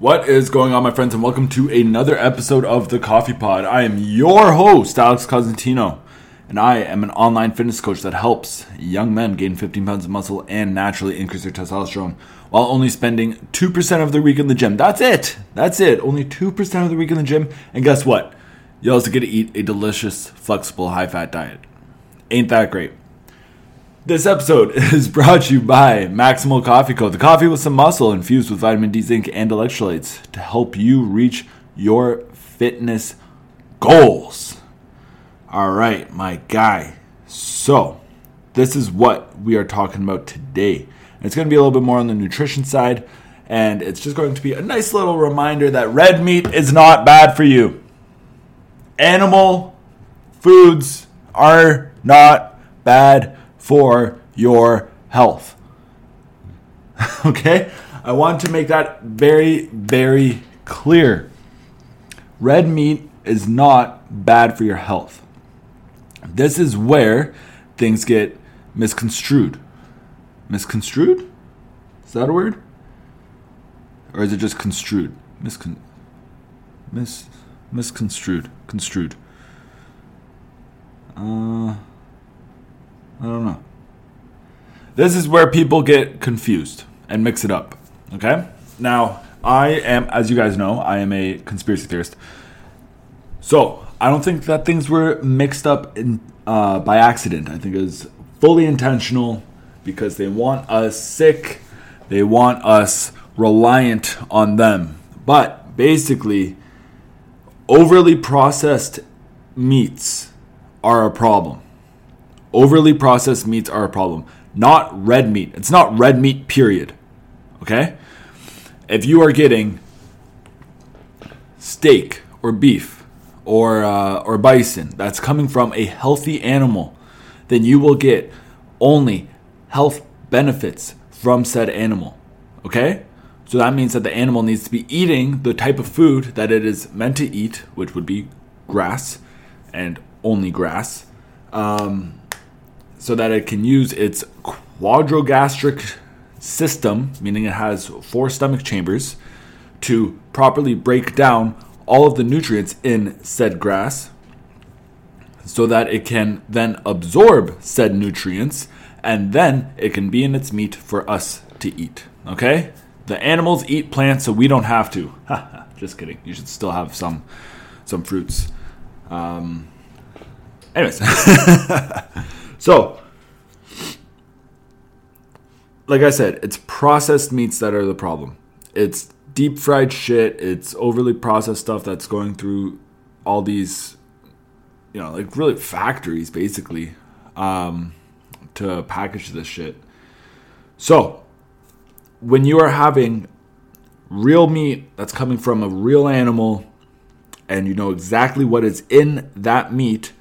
What is going on, my friends, and welcome to another episode of the Coffee Pod. I am your host, Alex Cosentino, and I am an online fitness coach that helps young men gain 15 pounds of muscle and naturally increase their testosterone while only spending 2% of their week in the gym. That's it. That's it. Only 2% of the week in the gym. And guess what? You also get to eat a delicious, flexible, high fat diet. Ain't that great? This episode is brought to you by Maximal Coffee Co. The coffee with some muscle infused with vitamin D, zinc, and electrolytes to help you reach your fitness goals. All right, my guy. So, this is what we are talking about today. It's going to be a little bit more on the nutrition side, and it's just going to be a nice little reminder that red meat is not bad for you. Animal foods are not bad for your health. okay? I want to make that very, very clear. Red meat is not bad for your health. This is where things get misconstrued. Misconstrued? Is that a word? Or is it just construed? Miscon mis misconstrued. Construed. Uh I don't know. This is where people get confused and mix it up. Okay? Now, I am, as you guys know, I am a conspiracy theorist. So, I don't think that things were mixed up in, uh, by accident. I think it was fully intentional because they want us sick, they want us reliant on them. But basically, overly processed meats are a problem. Overly processed meats are a problem, not red meat. It's not red meat, period. Okay? If you are getting steak or beef or, uh, or bison that's coming from a healthy animal, then you will get only health benefits from said animal. Okay? So that means that the animal needs to be eating the type of food that it is meant to eat, which would be grass and only grass. Um, so that it can use its quadrogastric system, meaning it has four stomach chambers, to properly break down all of the nutrients in said grass so that it can then absorb said nutrients and then it can be in its meat for us to eat. Okay? The animals eat plants so we don't have to. Just kidding. You should still have some some fruits. Um, anyways. So, like I said, it's processed meats that are the problem. It's deep fried shit. It's overly processed stuff that's going through all these, you know, like really factories basically um, to package this shit. So, when you are having real meat that's coming from a real animal and you know exactly what is in that meat,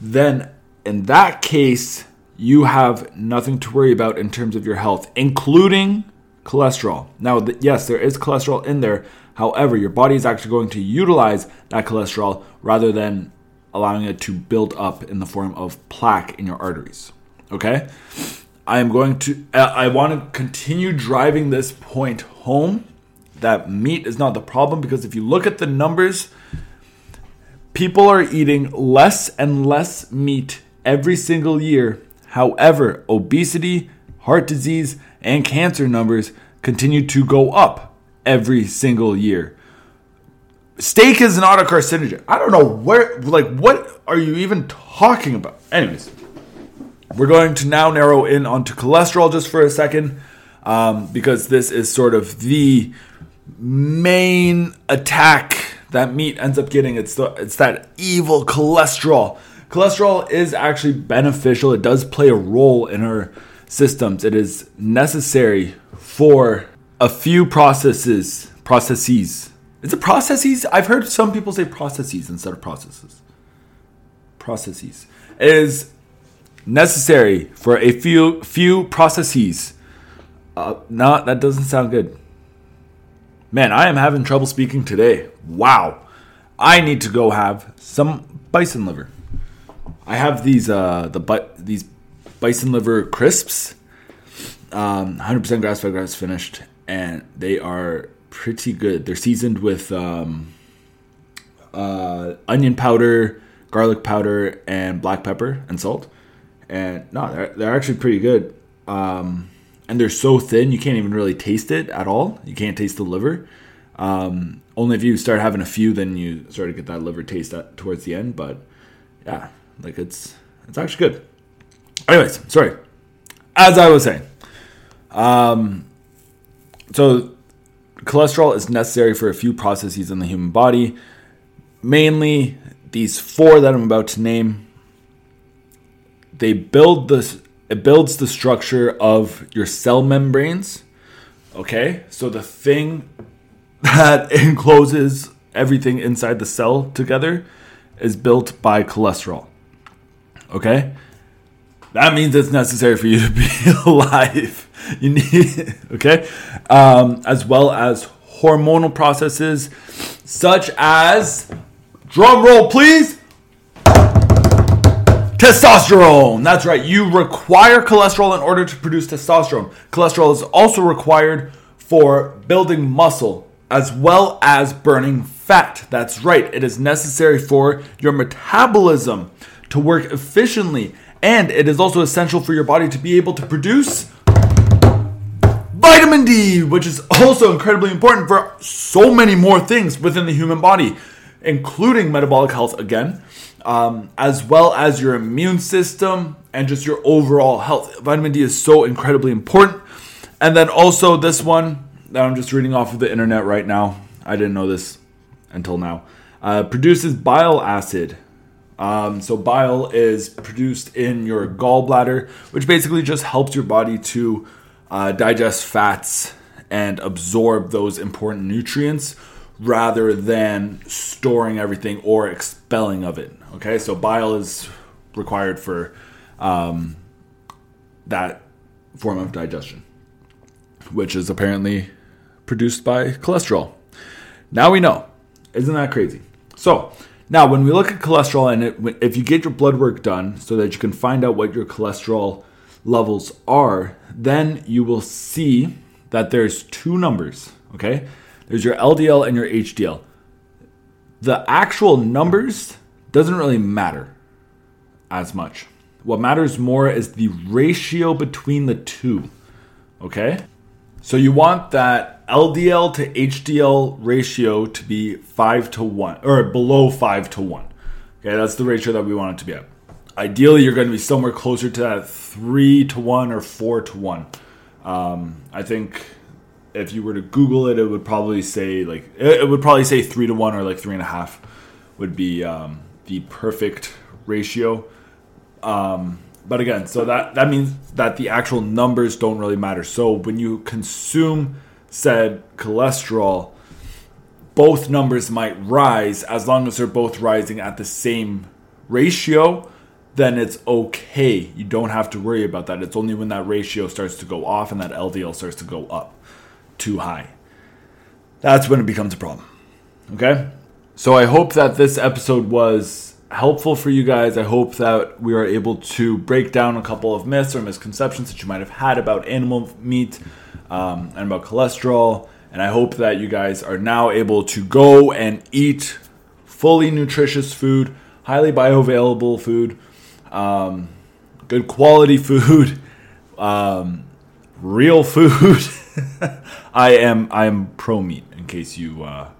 then in that case, you have nothing to worry about in terms of your health, including cholesterol. Now, th- yes, there is cholesterol in there. However, your body is actually going to utilize that cholesterol rather than allowing it to build up in the form of plaque in your arteries. Okay? I am going to, uh, I want to continue driving this point home that meat is not the problem because if you look at the numbers, people are eating less and less meat every single year. However, obesity, heart disease, and cancer numbers continue to go up every single year. Steak is not a carcinogen. I don't know where, like, what are you even talking about? Anyways, we're going to now narrow in onto cholesterol just for a second um, because this is sort of the main attack that meat ends up getting. It's the, it's that evil cholesterol cholesterol is actually beneficial. It does play a role in our systems. It is necessary for a few processes. Processes. Is it processes? I've heard some people say processes instead of processes. Processes. It is necessary for a few few processes. Uh, not that doesn't sound good. Man, I am having trouble speaking today. Wow. I need to go have some bison liver. I have these uh the but these bison liver crisps, um, 100% grass fed, grass finished, and they are pretty good. They're seasoned with um, uh, onion powder, garlic powder, and black pepper and salt. And no, they're, they're actually pretty good. Um, and they're so thin you can't even really taste it at all. You can't taste the liver. Um, only if you start having a few, then you start to get that liver taste at, towards the end. But yeah, like it's it's actually good. Anyways, sorry. As I was saying, um, so cholesterol is necessary for a few processes in the human body. Mainly these four that I'm about to name. They build this. It builds the structure of your cell membranes. Okay, so the thing that encloses everything inside the cell together is built by cholesterol. Okay? That means it's necessary for you to be alive. You need, okay? Um, as well as hormonal processes such as, drum roll please, testosterone. That's right. You require cholesterol in order to produce testosterone. Cholesterol is also required for building muscle as well as burning fat. That's right. It is necessary for your metabolism to work efficiently, and it is also essential for your body to be able to produce vitamin D, which is also incredibly important for so many more things within the human body, including metabolic health again, um, as well as your immune system and just your overall health. Vitamin D is so incredibly important. And then also this one that I'm just reading off of the internet right now. I didn't know this until now. Uh, produces bile acid. Um, so bile is produced in your gallbladder, which basically just helps your body to uh, digest fats and absorb those important nutrients rather than storing everything or expelling of it. Okay, so bile is required for um, that form of digestion, which is apparently produced by cholesterol. Now we know. Isn't that crazy? So, now when we look at cholesterol and it, if you get your blood work done so that you can find out what your cholesterol levels are, then you will see that there's two numbers, okay? There's your LDL and your HDL. The actual numbers doesn't really matter as much. What matters more is the ratio between the two, okay? So you want that LDL to HDL ratio to be 5 to 1 or below 5 to 1. Okay, that's the ratio that we want it to be at. Ideally, you're going to be somewhere closer to that 3 to 1 or 4 to 1. Um, I think if you were to Google it, it would probably say like it would probably say three to one or like three and a half would be um, the perfect ratio. Um, but again, so that that means that the actual numbers don't really matter. So when you consume said cholesterol, both numbers might rise as long as they're both rising at the same ratio. Then it's okay. You don't have to worry about that. It's only when that ratio starts to go off and that LDL starts to go up too high. That's when it becomes a problem. Okay? So I hope that this episode was helpful for you guys. I hope that we are able to break down a couple of myths or misconceptions that you might have had about animal meat um, and about cholesterol. And I hope that you guys are now able to go and eat fully nutritious food, highly bioavailable food, um, good quality food, um, real food. I am I am pro meat. In case you uh,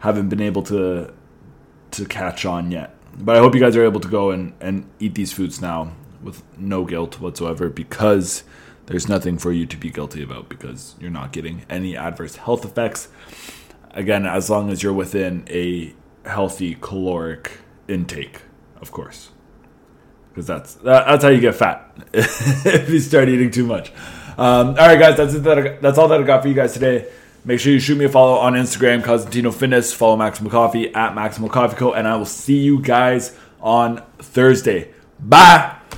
haven't been able to to catch on yet. But I hope you guys are able to go and, and eat these foods now with no guilt whatsoever because there's nothing for you to be guilty about because you're not getting any adverse health effects. Again, as long as you're within a healthy caloric intake, of course. Because that's that's how you get fat if you start eating too much. Um, all right, guys, that's it. That that's all that I got for you guys today. Make sure you shoot me a follow on Instagram, Cosentino Fitness. Follow Maximal Coffee at Maximal Coffee Co. And I will see you guys on Thursday. Bye.